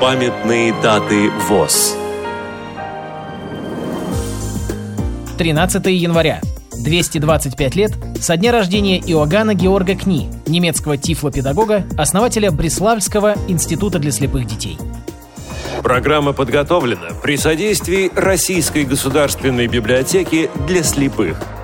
Памятные даты ВОЗ 13 января. 225 лет со дня рождения Иоганна Георга Кни, немецкого тифлопедагога, основателя Бреславского института для слепых детей. Программа подготовлена при содействии Российской государственной библиотеки для слепых –